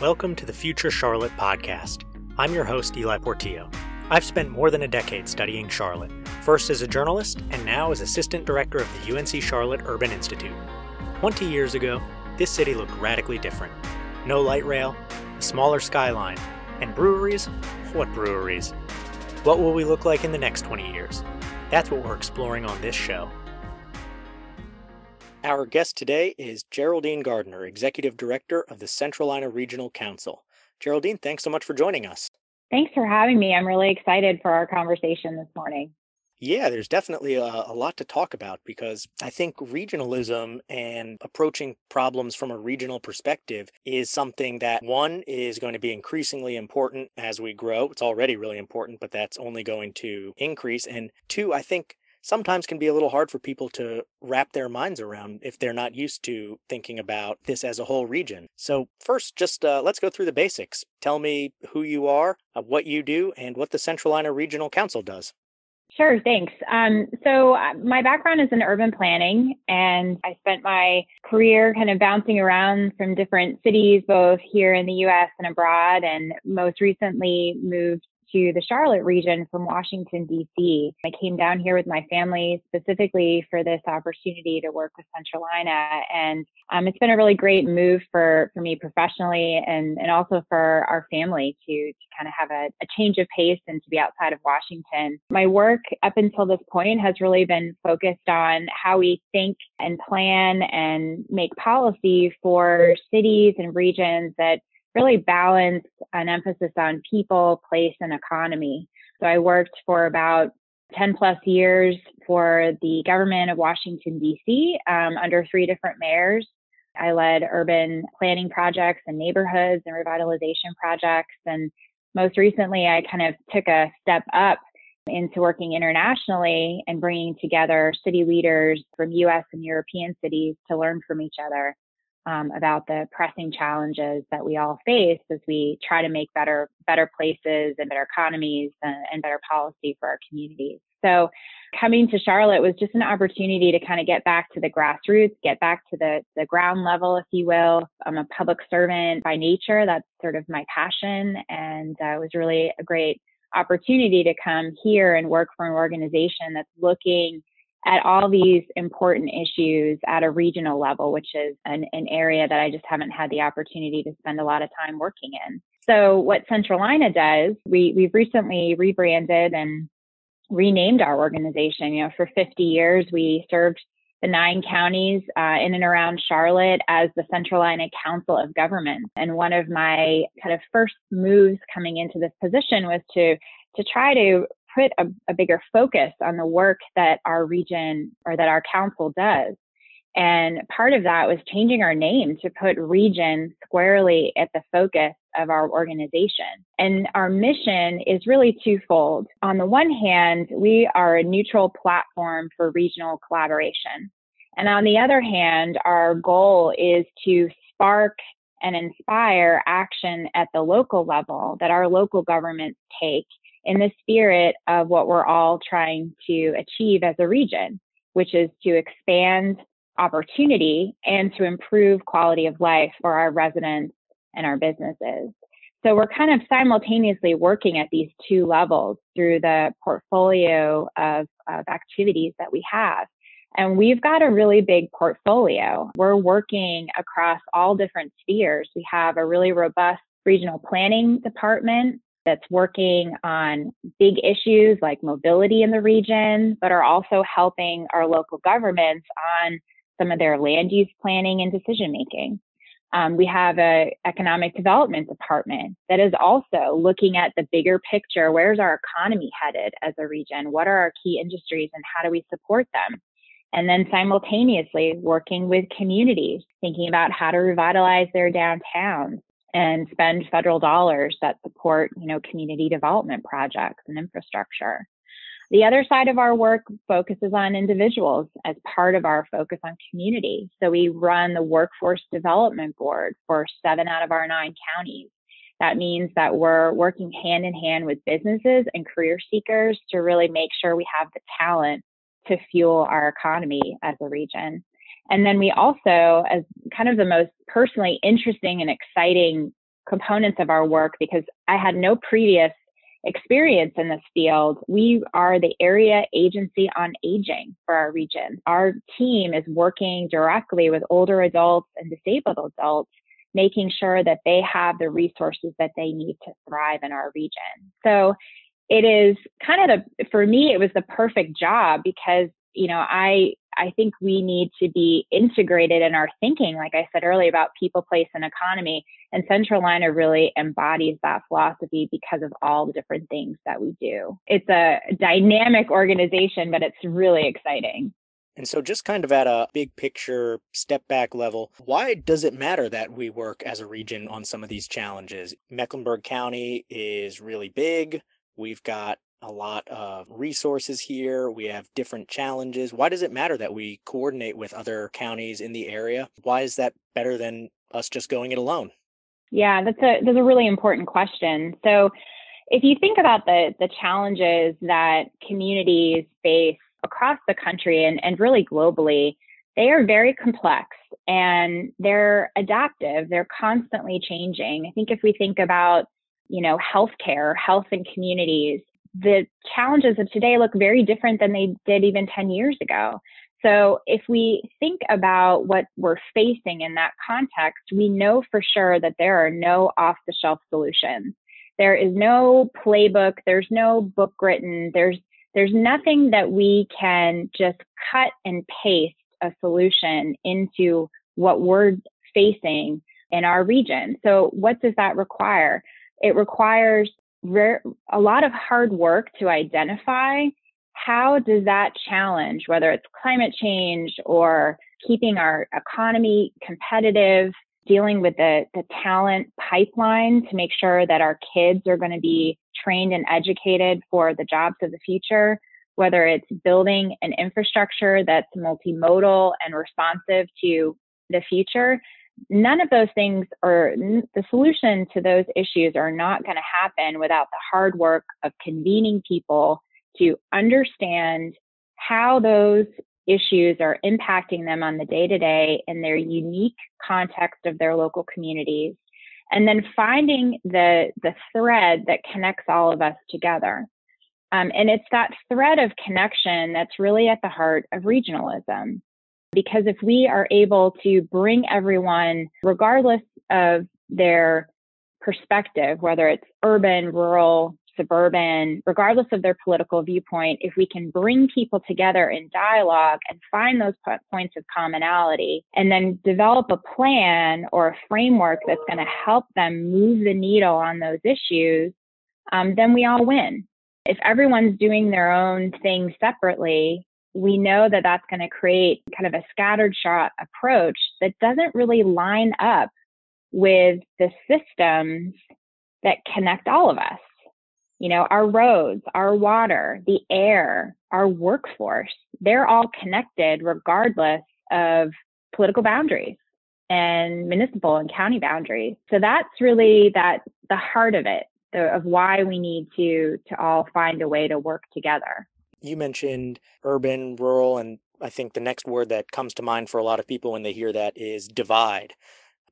Welcome to the Future Charlotte podcast. I'm your host, Ely Portillo. I've spent more than a decade studying Charlotte, first as a journalist and now as assistant director of the UNC Charlotte Urban Institute. 20 years ago, this city looked radically different. No light rail, a smaller skyline, and breweries? What breweries? What will we look like in the next 20 years? That's what we're exploring on this show. Our guest today is Geraldine Gardner, Executive Director of the Centralina Regional Council. Geraldine, thanks so much for joining us. Thanks for having me. I'm really excited for our conversation this morning. Yeah, there's definitely a, a, lot to talk about because I think regionalism and approaching problems from a regional perspective is something that one is going to be increasingly important as we grow. It's already really important, but that's only going to increase. And two, I think sometimes can be a little hard for people to wrap their minds around if they're not used to thinking about this as a whole region. So, first, just uh, let's go through the basics. Tell me who you are, uh, what you do, and what the Centralina Regional Council does. Sure, thanks. Um, so, uh, my background is in urban planning, and I spent my career kind of bouncing around from different cities, both here in the US and abroad, and most recently moved to the Charlotte region from Washington, D.C. I came down here with my family specifically for this opportunity to work with Centralina. And um, it's been a really great move for, for me professionally and, and also for our family to, to kind of have a, a change of pace and to be outside of Washington. My work up until this point has really been focused on how we think and plan and make policy for cities and regions that really balance an emphasis on people, place, and economy. So I worked for about 10 plus years for the government of Washington, D.C., um, under three different mayors. I led urban planning projects and neighborhoods and revitalization projects. And most recently, I kind of took a step up into working internationally and bringing together city leaders from US and European cities to learn from each other um, about the pressing challenges that we all face as we try to make better better places and better economies and, and better policy for our communities. So coming to Charlotte was just an opportunity to kind of get back to the grassroots, get back to the, the ground level, if you will. I'm a public servant by nature. That's sort of my passion. And uh, it was really a great opportunity to come here and work for an organization that's looking at all these important issues at a regional level, which is an, an, area that I just haven't had the opportunity to spend a lot of time working in. So what Centralina does, we, we've recently rebranded and renamed our organization. You know, for 50 years, we served the nine counties uh, in and around Charlotte as the Centralina Council of Government. And one of my kind of first moves coming into this position was to to try to put a, a bigger focus on the work that our region or that our council does. And part of that was changing our name to put region squarely at the focus of our organization. And our mission is really twofold. On the one hand, we are a neutral platform for regional collaboration. And on the other hand, our goal is to spark and inspire action at the local level that our local governments take in the spirit of what we're all trying to achieve as a region, which is to expand opportunity and to improve quality of life for our residents and our businesses. So we're kind of simultaneously working at these two levels through the portfolio of, of activities that we have. And we've got a really big portfolio. We're working across all different spheres. We have a really robust regional planning department that's working on big issues like mobility in the region, but are also helping our local governments on some of their land use planning and decision making. Um, we have a economic development department that is also looking at the bigger picture. Where's our economy headed as a region? What are our key industries and how do we support them? And then simultaneously working with communities, thinking about how to revitalize their downtowns, and spend federal dollars that support, you know, community development projects and infrastructure. The other side of our work focuses on individuals as part of our focus on community. So we run the Workforce Development Board for seven out of our nine counties. That means that we're working hand in hand with businesses and career seekers to really make sure we have the talent to fuel our economy as a region. And then we also, as kind of the most personally interesting and exciting components of our work because I had no previous experience in this field. We are the area agency on aging for our region. Our team is working directly with older adults and disabled adults, making sure that they have the resources that they need to thrive in our region. So it is kind of the, for me, it was the perfect job because, you know, I I think we need to be integrated in our thinking, like I said earlier, about people, place, and economy. And Centralina really embodies that philosophy because of all the different things that we do. It's a dynamic organization, but it's really exciting. And so, just kind of at a big picture, step back level, why does it matter that we work as a region on some of these challenges? Mecklenburg County is really big. We've got a lot of resources here. We have different challenges. Why does it matter that we coordinate with other counties in the area? Why is that better than us just going it alone? Yeah, that's a that's a really important question. So if you think about the the challenges that communities face across the country and, and really globally, they are very complex and they're adaptive. They're constantly changing. I think if we think about you know, healthcare, health and communities, the challenges of today look very different than they did even 10 years ago. So if we think about what we're facing in that context, we know for sure that there are no off the shelf solutions. There is no playbook, there's no book written, there's there's nothing that we can just cut and paste a solution into what we're facing in our region. So what does that require? It requires a lot of hard work to identify how does that challenge, whether it's climate change or keeping our economy competitive, dealing with the, the talent pipeline to make sure that our kids are going to be trained and educated for the jobs of the future, whether it's building an infrastructure that's multimodal and responsive to the future none of those things are the solution to those issues are not going to happen without the hard work of convening people to understand how those issues are impacting them on the day to day in their unique context of their local communities and then finding the the thread that connects all of us together. Um, and it's that thread of connection that's really at the heart of regionalism because if we are able to bring everyone, regardless of their perspective, whether it's urban, rural, suburban, regardless of their political viewpoint, if we can bring people together in dialogue and find those points of commonality and then develop a plan or a framework that's going to help them move the needle on those issues, um, then we all win. If everyone's doing their own thing separately, we know that that's going to create kind of a scattered shot approach that doesn't really line up with the systems that connect all of us. You know, our roads, our water, the air, our workforce, they're all connected regardless of political boundaries and municipal and county boundaries. So that's really that the heart of it, the, of why we need to to all find a way to work together you mentioned urban, rural, and I think the next word that comes to mind for a lot of people when they hear that is divide.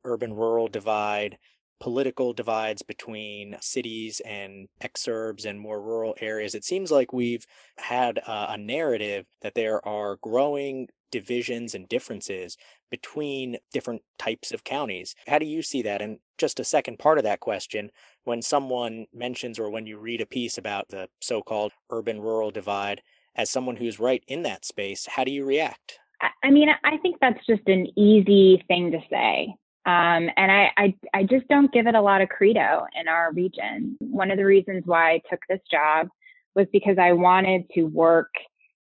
Urban rural divide, political divides between cities and exurbs and more rural areas. It seems like we've had a, a narrative that there are growing divisions and differences between different types of counties. How do you see that? And just a second part of that question when someone mentions or when you read a piece about the so called urban rural divide, as someone who's right in that space, how do you react? I mean, I think that's just an easy thing to say. Um, and I, I, I just don't give it a lot of credo in our region. One of the reasons why I took this job was because I wanted to work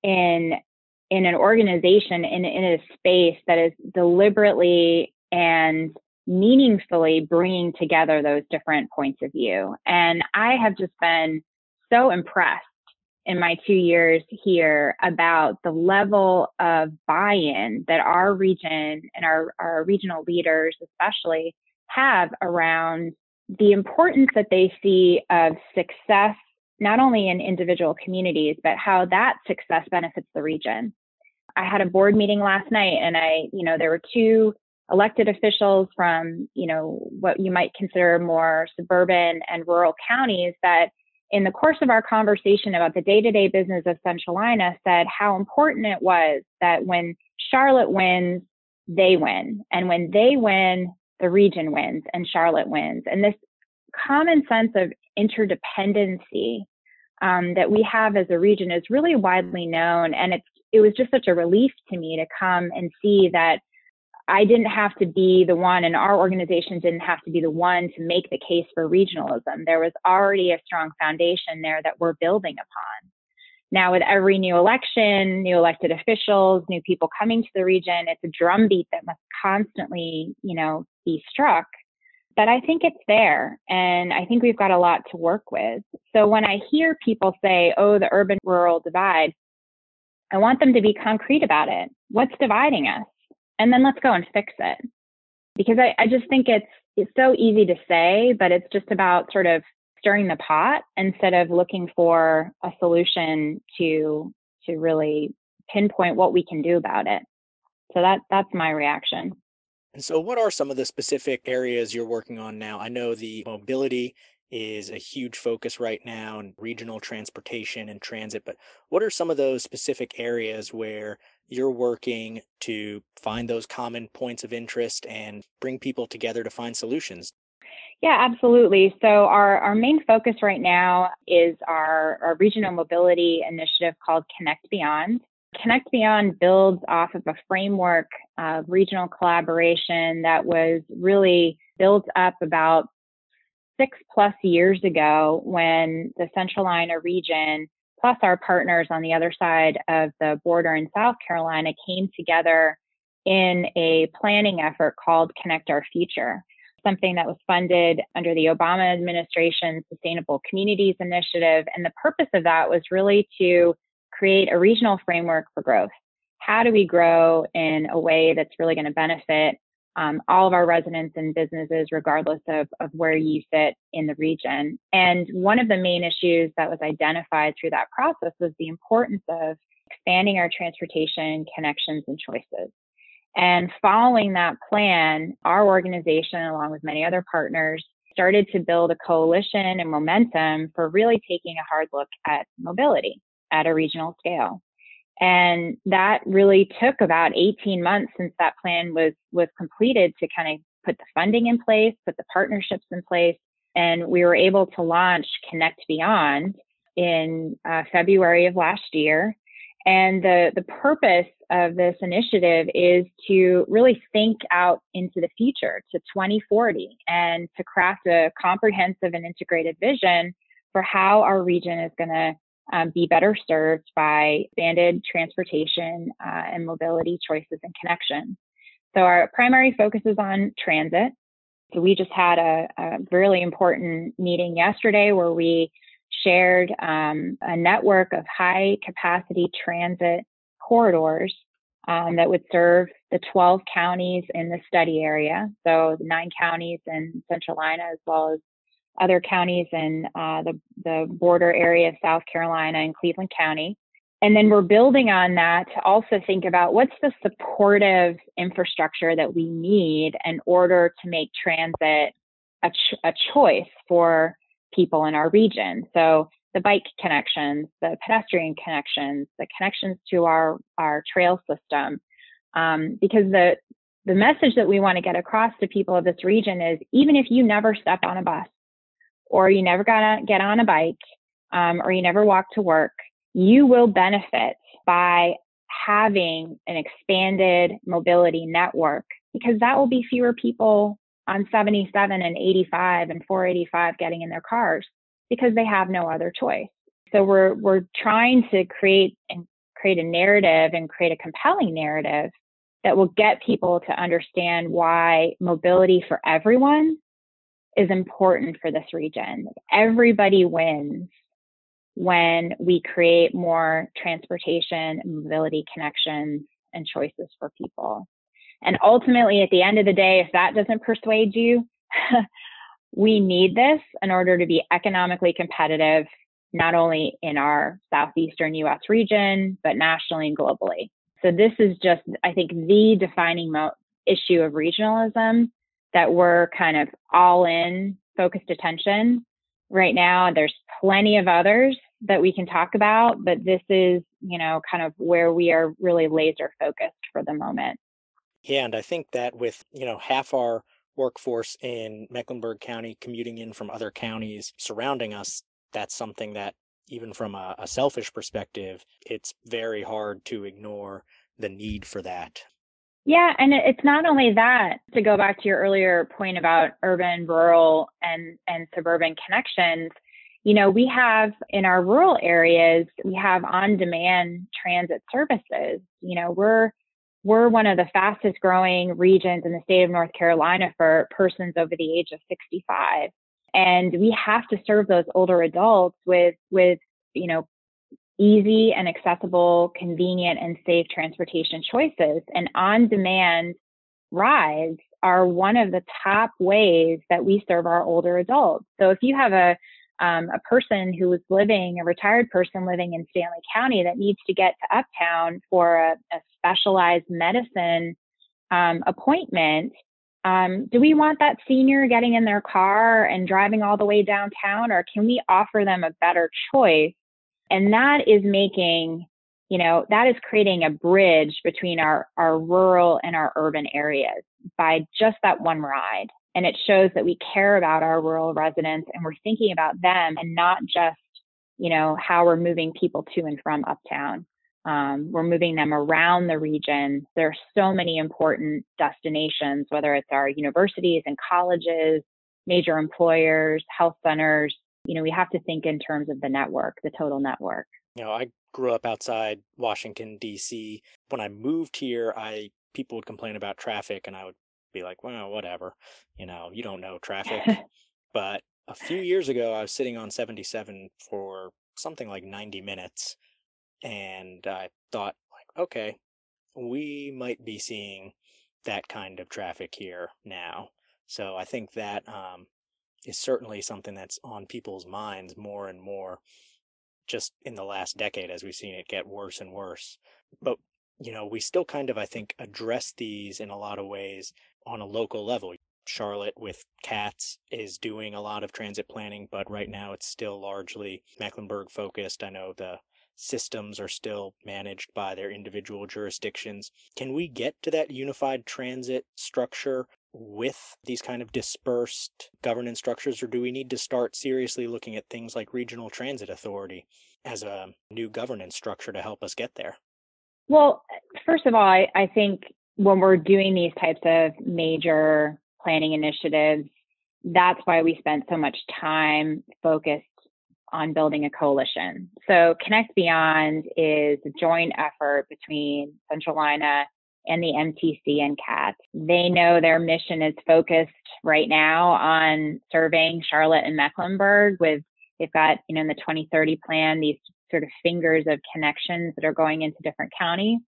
in in an organization in, in a space that is deliberately and meaningfully bringing together those different points of view. And I have just been so impressed in my two years here about the level of buy-in that our region and our, our regional leaders especially have around the importance that they see of success not only in individual communities but how that success benefits the region I had a board meeting last night and I, you know, there were two elected officials from, you know, what you might consider more suburban and rural counties that in the course of our conversation about the day-to-day business of Centralina said how important it was that when Charlotte wins, they win. And when they win, the region wins and Charlotte wins. And this common sense of interdependency um, that we have as a region is really widely known. And it's, it was just such a relief to me to come and see that I didn't have to be the one, and our organization didn't have to be the one to make the case for regionalism. There was already a strong foundation there that we're building upon. Now, with every new election, new elected officials, new people coming to the region, it's a drumbeat that must constantly, you know, be struck. But I think it's there, and I think we've got a lot to work with. So when I hear people say, "Oh, the urban-rural divide," I want them to be concrete about it. What's dividing us? And then let's go and fix it. Because I, I just think it's it's so easy to say, but it's just about sort of stirring the pot instead of looking for a solution to to really pinpoint what we can do about it. So that that's my reaction. And so what are some of the specific areas you're working on now? I know the mobility is a huge focus right now in regional transportation and transit, but what are some of those specific areas where you're working to find those common points of interest and bring people together to find solutions. Yeah, absolutely. So our, our main focus right now is our, our regional mobility initiative called Connect Beyond. Connect Beyond builds off of a framework of regional collaboration that was really built up about six plus years ago when the Central Centralina region plus our partners on the other side of the border in South Carolina came together in a planning effort called Connect Our Future, something that was funded under the Obama administration Sustainable Communities Initiative. And the purpose of that was really to create a regional framework for growth. How do we grow in a way that's really going to benefit um, all of our residents and businesses, regardless of, of where you sit in the region. And one of the main issues that was identified through that process was the importance of expanding our transportation connections and choices. And following that plan, our organization, along with many other partners, started to build a coalition and momentum for really taking a hard look at mobility at a regional scale. And that really took about 18 months since that plan was, was completed to kind of put the funding in place, put the partnerships in place. And we were able to launch Connect Beyond in uh, February of last year. And the, the purpose of this initiative is to really think out into the future to 2040 and to craft a comprehensive and integrated vision for how our region is going to um, be better served by expanded transportation uh, and mobility choices and connections. So our primary focus is on transit. So we just had a, a really important meeting yesterday where we shared um, a network of high capacity transit corridors um, that would serve the 12 counties in the study area. So the nine counties in Centralina as well as other counties in uh, the, the border area of South Carolina and Cleveland County. And then we're building on that to also think about what's the supportive infrastructure that we need in order to make transit a, ch- a choice for people in our region. So the bike connections, the pedestrian connections, the connections to our, our trail system. Um, because the, the message that we want to get across to people of this region is even if you never step on a bus, or you never got to get on a bike, um, or you never walk to work, you will benefit by having an expanded mobility network because that will be fewer people on 77 and 85 and 485 getting in their cars because they have no other choice. So we're we're trying to create and create a narrative and create a compelling narrative that will get people to understand why mobility for everyone is important for this region. Everybody wins when we create more transportation mobility connections and choices for people. And ultimately, at the end of the day, if that doesn't persuade you, we need this in order to be economically competitive, not only in our southeastern US region, but nationally and globally. So, this is just, I think, the defining mo- issue of regionalism that we're kind of all in focused attention. Right now, there's plenty of others that we can talk about, but this is, you know, kind of where we are really laser focused for the moment. Yeah, and I think that with, you know, half our workforce in Mecklenburg County commuting in from other counties surrounding us, that's something that even from a, a selfish perspective, it's very hard to ignore the need for that. Yeah, and it's not only that. To go back to your earlier point about urban, rural, and and suburban connections, you know, we have in our rural areas, we have on-demand transit services. You know, we're we're one of the fastest growing regions in the state of North Carolina for persons over the age of 65. And we have to serve those older adults with with, you know, easy and accessible, convenient and safe transportation choices. And on-demand rides are one of the top ways that we serve our older adults. So if you have a um, a person who is living, a retired person living in Stanly County that needs to get to Uptown for a, a specialized medicine um, appointment, um, do we want that senior getting in their car and driving all the way downtown, or can we offer them a better choice? And that is making, you know, that is creating a bridge between our, our rural and our urban areas by just that one ride. And it shows that we care about our rural residents and we're thinking about them and not just, you know, how we're moving people to and from uptown. Um, we're moving them around the region. There are so many important destinations, whether it's our universities and colleges, major employers, health centers. You know, we have to think in terms of the network, the total network. You know, I grew up outside Washington D.C. When I moved here, I people would complain about traffic, and I would be like, well, whatever, you know, you don't know traffic. but a few years ago, I was sitting on 77 for something like 90 minutes, and I thought, like, okay, we might be seeing that kind of traffic here now. So I think that um, is certainly something that's on people's minds more and more just in the last decade as we've seen it get worse and worse. But, you know, we still kind of, I think, address these in a lot of ways on a local level. Charlotte with CATS is doing a lot of transit planning, but right now it's still largely Mecklenburg focused. I know the systems are still managed by their individual jurisdictions. Can we get to that unified transit structure with these kind of dispersed governance structures, or do we need to start seriously looking at things like regional transit authority as a new governance structure to help us get there? Well, first of all, I, I think when we're doing these types of major planning initiatives, that's why we spent so much time focused on building a coalition. So Connect Beyond is a joint effort between Centralina and the MTC and CAT. They know their mission is focused right now on serving Charlotte and Mecklenburg with they've got, you know, in the 2030 plan, these sort of fingers of connections that are going into different counties.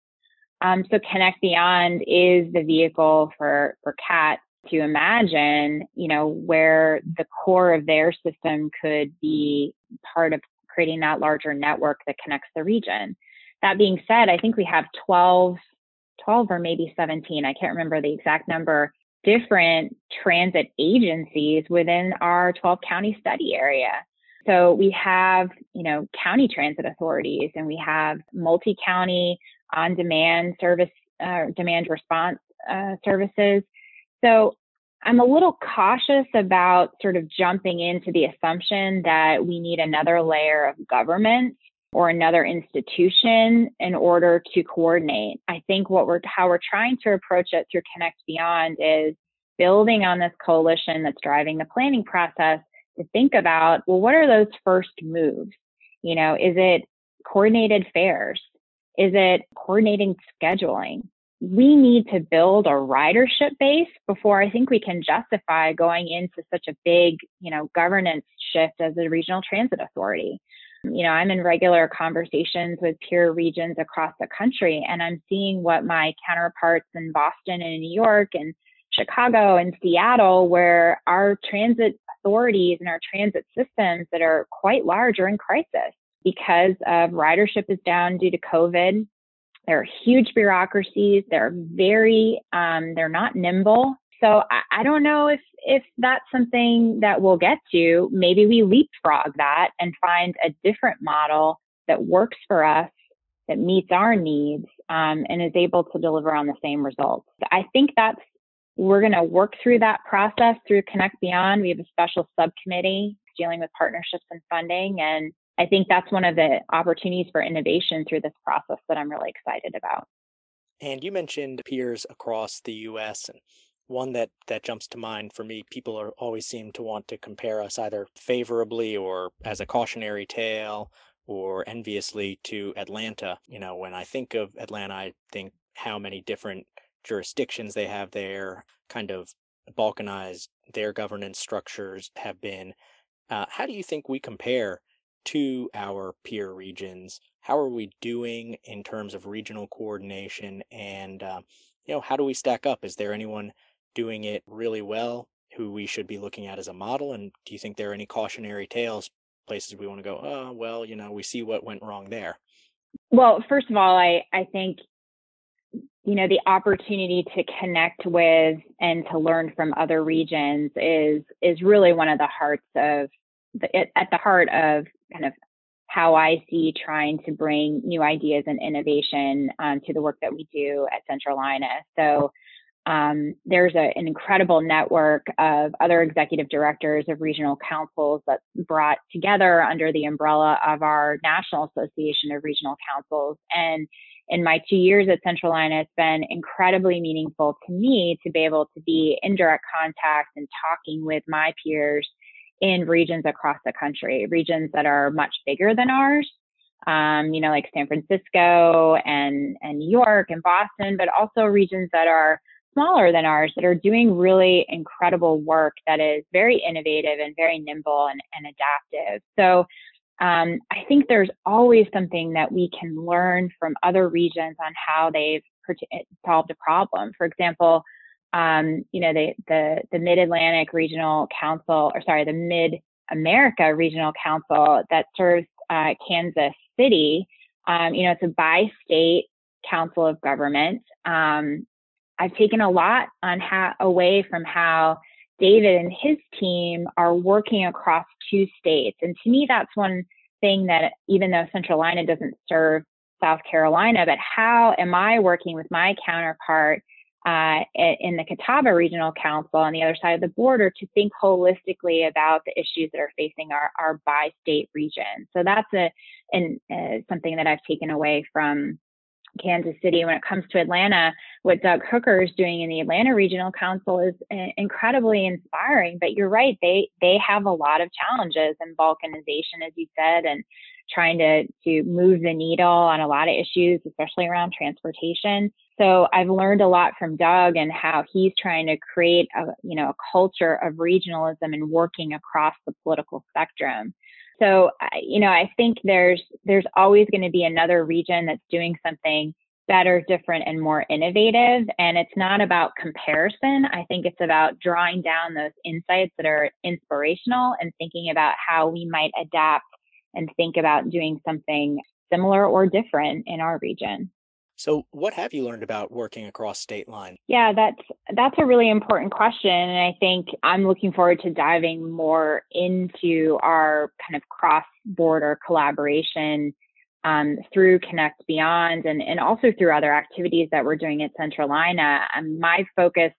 Um, so Connect Beyond is the vehicle for, for CAT to imagine, you know, where the core of their system could be part of creating that larger network that connects the region. That being said, I think we have 12, 12 or maybe 17, I can't remember the exact number, different transit agencies within our 12 county study area. So we have, you know, county transit authorities and we have multi-county on-demand service, uh, demand response uh, services. So I'm a little cautious about sort of jumping into the assumption that we need another layer of government or another institution in order to coordinate. I think what we're how we're trying to approach it through Connect Beyond is building on this coalition that's driving the planning process to think about well what are those first moves? You know, is it coordinated fares? Is it coordinating scheduling? We need to build a ridership base before I think we can justify going into such a big, you know, governance shift as a regional transit authority. You know, I'm in regular conversations with peer regions across the country, and I'm seeing what my counterparts in Boston and New York and Chicago and Seattle, where our transit authorities and our transit systems that are quite large are in crisis because of ridership is down due to COVID. They're huge bureaucracies. They're very, um, they're not nimble. So I, I don't know if if that's something that we'll get to. Maybe we leapfrog that and find a different model that works for us, that meets our needs, um, and is able to deliver on the same results. I think that's we're going to work through that process through Connect Beyond. We have a special subcommittee dealing with partnerships and funding, and I think that's one of the opportunities for innovation through this process that I'm really excited about. And you mentioned peers across the US and one that that jumps to mind for me people are always seem to want to compare us either favorably or as a cautionary tale or enviously to Atlanta you know when i think of Atlanta i think how many different jurisdictions they have there kind of balkanized their governance structures have been. Uh, how do you think we compare to our peer regions? How are we doing in terms of regional coordination? And uh, you know how do we stack up? Is there anyone doing it really well who we should be looking at as a model? And do you think there are any cautionary tales, places we want to go, oh, well, you know, we see what went wrong there? Well, first of all, I, I think, you know, the opportunity to connect with and to learn from other regions is, is really one of the hearts of the, at the heart of kind of how I see trying to bring new ideas and innovation um, to the work that we do at Centralina. So um, there's a, an incredible network of other executive directors of regional councils that's brought together under the umbrella of our National Association of Regional Councils. And in my two years at Centralina, it's been incredibly meaningful to me to be able to be in direct contact and talking with my peers in regions across the country, regions that are much bigger than ours. Um, you know, like San Francisco and, and New York and Boston, but also regions that are smaller than ours that are doing really incredible work that is very innovative and very nimble and, and adaptive. So um, I think there's always something that we can learn from other regions on how they've solved a problem. For example, um, you know, the, the, the Mid Atlantic Regional Council, or sorry, the Mid America Regional Council that serves uh, Kansas City. Um, you know, it's a bi state council of government. Um, I've taken a lot on how away from how David and his team are working across two states. And to me, that's one thing that even though Centralina doesn't serve South Carolina, but how am I working with my counterpart uh, in the Catawba Regional Council on the other side of the border to think holistically about the issues that are facing our, our bi-state region. So that's a and uh, something that I've taken away from Kansas City. When it comes to Atlanta, what Doug Hooker is doing in the Atlanta Regional Council is uh, incredibly inspiring. But you're right; they they have a lot of challenges and balkanization, as you said, and trying to to move the needle on a lot of issues, especially around transportation. So I've learned a lot from Doug and how he's trying to create a you know a culture of regionalism and working across the political spectrum. So, you know, I think there's there's always going to be another region that's doing something better, different, and more innovative. And it's not about comparison. I think it's about drawing down those insights that are inspirational and thinking about how we might adapt and think about doing something similar or different in our region. So, what have you learned about working across state lines? Yeah, that's that's a really important question, and I think I'm looking forward to diving more into our kind of cross-border collaboration um, through Connect Beyond, and and also through other activities that we're doing at Centralina. Um, my focus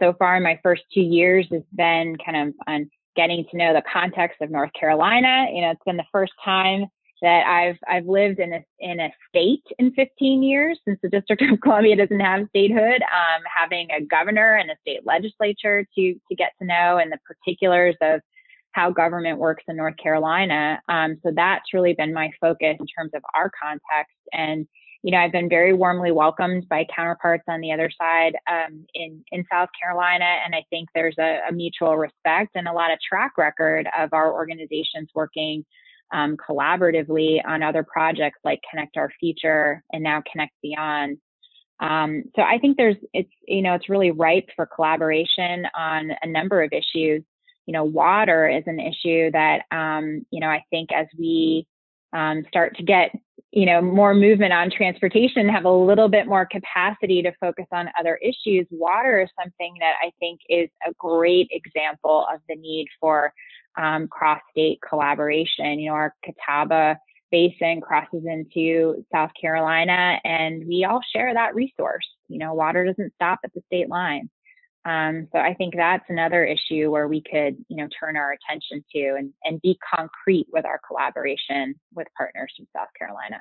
so far in my first two years has been kind of on getting to know the context of North Carolina. You know, it's been the first time that I've I've lived in a in a state in 15 years since the District of Columbia doesn't have statehood. Um, having a governor and a state legislature to to get to know and the particulars of how government works in North Carolina. Um, so that's really been my focus in terms of our context. And you know, I've been very warmly welcomed by counterparts on the other side um, in in South Carolina, and I think there's a, a mutual respect and a lot of track record of our organizations working um, collaboratively on other projects like Connect Our Future and now Connect Beyond. Um, so I think there's it's you know it's really ripe for collaboration on a number of issues. You know, water is an issue that um, you know I think as we um, start to get you know, more movement on transportation, have a little bit more capacity to focus on other issues. Water is something that I think is a great example of the need for um, cross state collaboration. You know, our Catawba basin crosses into South Carolina, and we all share that resource. You know, water doesn't stop at the state line. Um, so I think that's another issue where we could, you know, turn our attention to and, and be concrete with our collaboration with partners from South Carolina.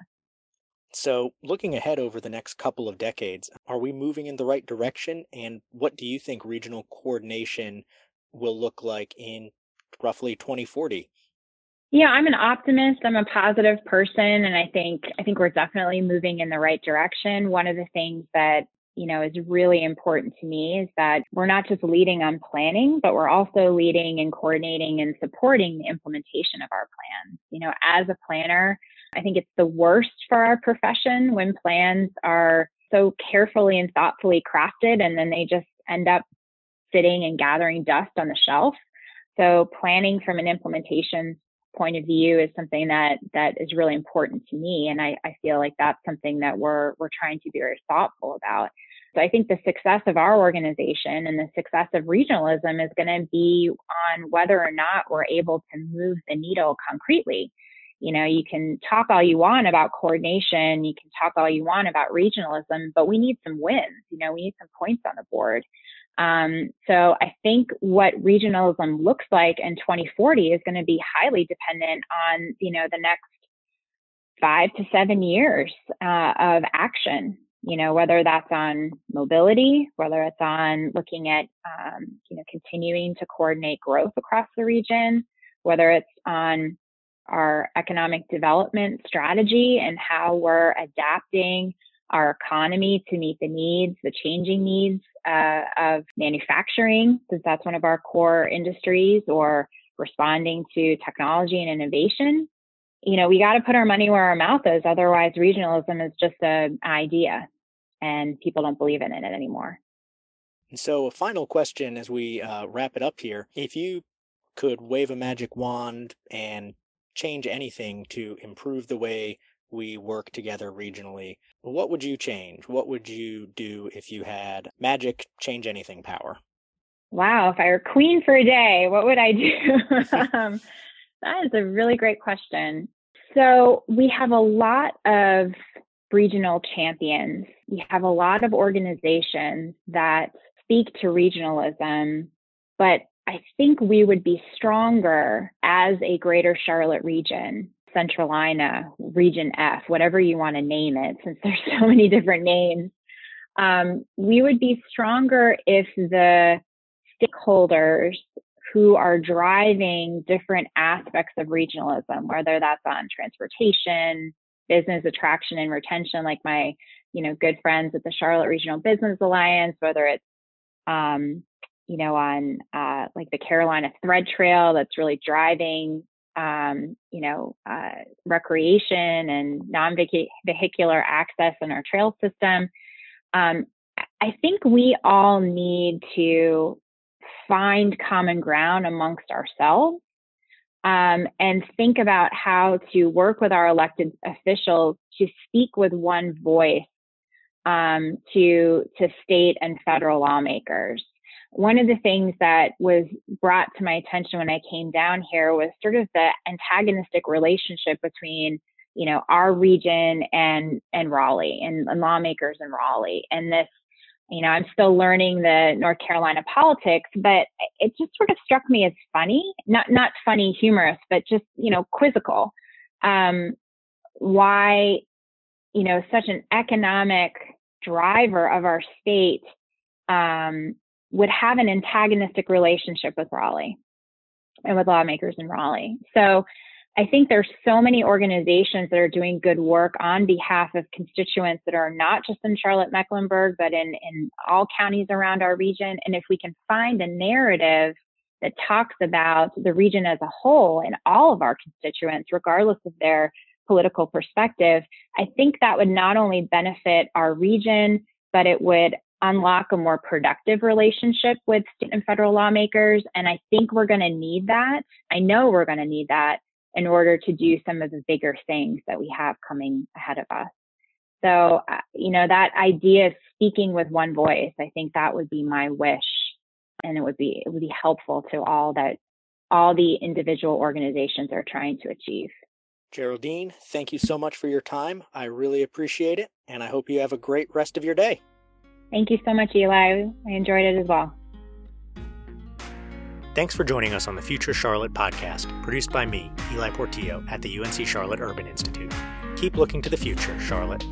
So, looking ahead over the next couple of decades, are we moving in the right direction? And what do you think regional coordination will look like in roughly 2040? Yeah, I'm an optimist. I'm a positive person and I think I think we're definitely moving in the right direction. One of the things that you know, is really important to me is that we're not just leading on planning, but we're also leading and coordinating and supporting the implementation of our plans. You know, as a planner, I think it's the worst for our profession when plans are so carefully and thoughtfully crafted and then they just end up sitting and gathering dust on the shelf. So planning from an implementation point of view is something that that is really important to me and I, I feel like that's something that we're we're trying to be very thoughtful about. So i think the success of our organization and the success of regionalism is going to be on whether or not we're able to move the needle concretely. You know you can talk all you want about coordination you can talk all you want about regionalism but we need some wins you know we need some points on the board um, so I think what regionalism looks like in 2040 is going to be highly dependent on, you know, the next five to seven years uh, of action. You know, whether that's on mobility, whether it's on looking at, um, you know, continuing to coordinate growth across the region, whether it's on our economic development strategy and how we're adapting our economy to meet the needs, the changing needs uh, of manufacturing, since that's one of our core industries, or responding to technology and innovation. You know, we got to put our money where our mouth is. Otherwise, regionalism is just an idea and people don't believe in it anymore. And So, a final question as we uh, wrap it up here. If you could wave a magic wand and change anything to improve the way we work together regionally. What would you change? What would you do if you had magic change anything power? Wow, if I were queen for a day, what would I do? um, that is a really great question. So, we have a lot of regional champions. We have a lot of organizations that speak to regionalism, but I think we would be stronger as a greater Charlotte region Centralina, Region F, whatever you want to name it, since there's so many different names, um, we would be stronger if the stakeholders who are driving different aspects of regionalism, whether that's on transportation, business attraction and retention, like my, you know, good friends at the Charlotte Regional Business Alliance, whether it's, um, you know, on uh, like the Carolina Thread Trail that's really driving um, you know, uh, recreation and non-vehicular access in our trail system. Um, I think we all need to find common ground amongst ourselves um, and think about how to work with our elected officials to speak with one voice um, to to state and federal lawmakers one of the things that was brought to my attention when I came down here was sort of the antagonistic relationship between, you know, our region and and Raleigh and, and lawmakers in Raleigh. And this, you know, I'm still learning the North Carolina politics, but it just sort of struck me as funny, not not funny, humorous, but just you know, quizzical. Um, why, you know, such an economic driver of our state um, would have an antagonistic relationship with Raleigh and with lawmakers in Raleigh. So I think there's so many organizations that are doing good work on behalf of constituents that are not just in Charlotte Mecklenburg, but in, in all counties around our region. And if we can find a narrative that talks about the region as a whole and all of our constituents, regardless of their political perspective, I think that would not only benefit our region, but it would unlock a more productive relationship with state and federal lawmakers. And I think we're going to need that. I know we're going to need that in order to do some of the bigger things that we have coming ahead of us. So, uh, you know, that idea of speaking with one voice, I think that would be my wish. And it would be, it would be helpful to all that all the individual organizations are trying to achieve. Geraldine, thank you so much for your time. I really appreciate it. And I hope you have a great rest of your day. Thank you so much, Ely. I enjoyed it as well. Thanks for joining us on the Future Charlotte podcast, produced by me, Ely Portillo, at the UNC Charlotte Urban Institute. Keep looking to the future, Charlotte.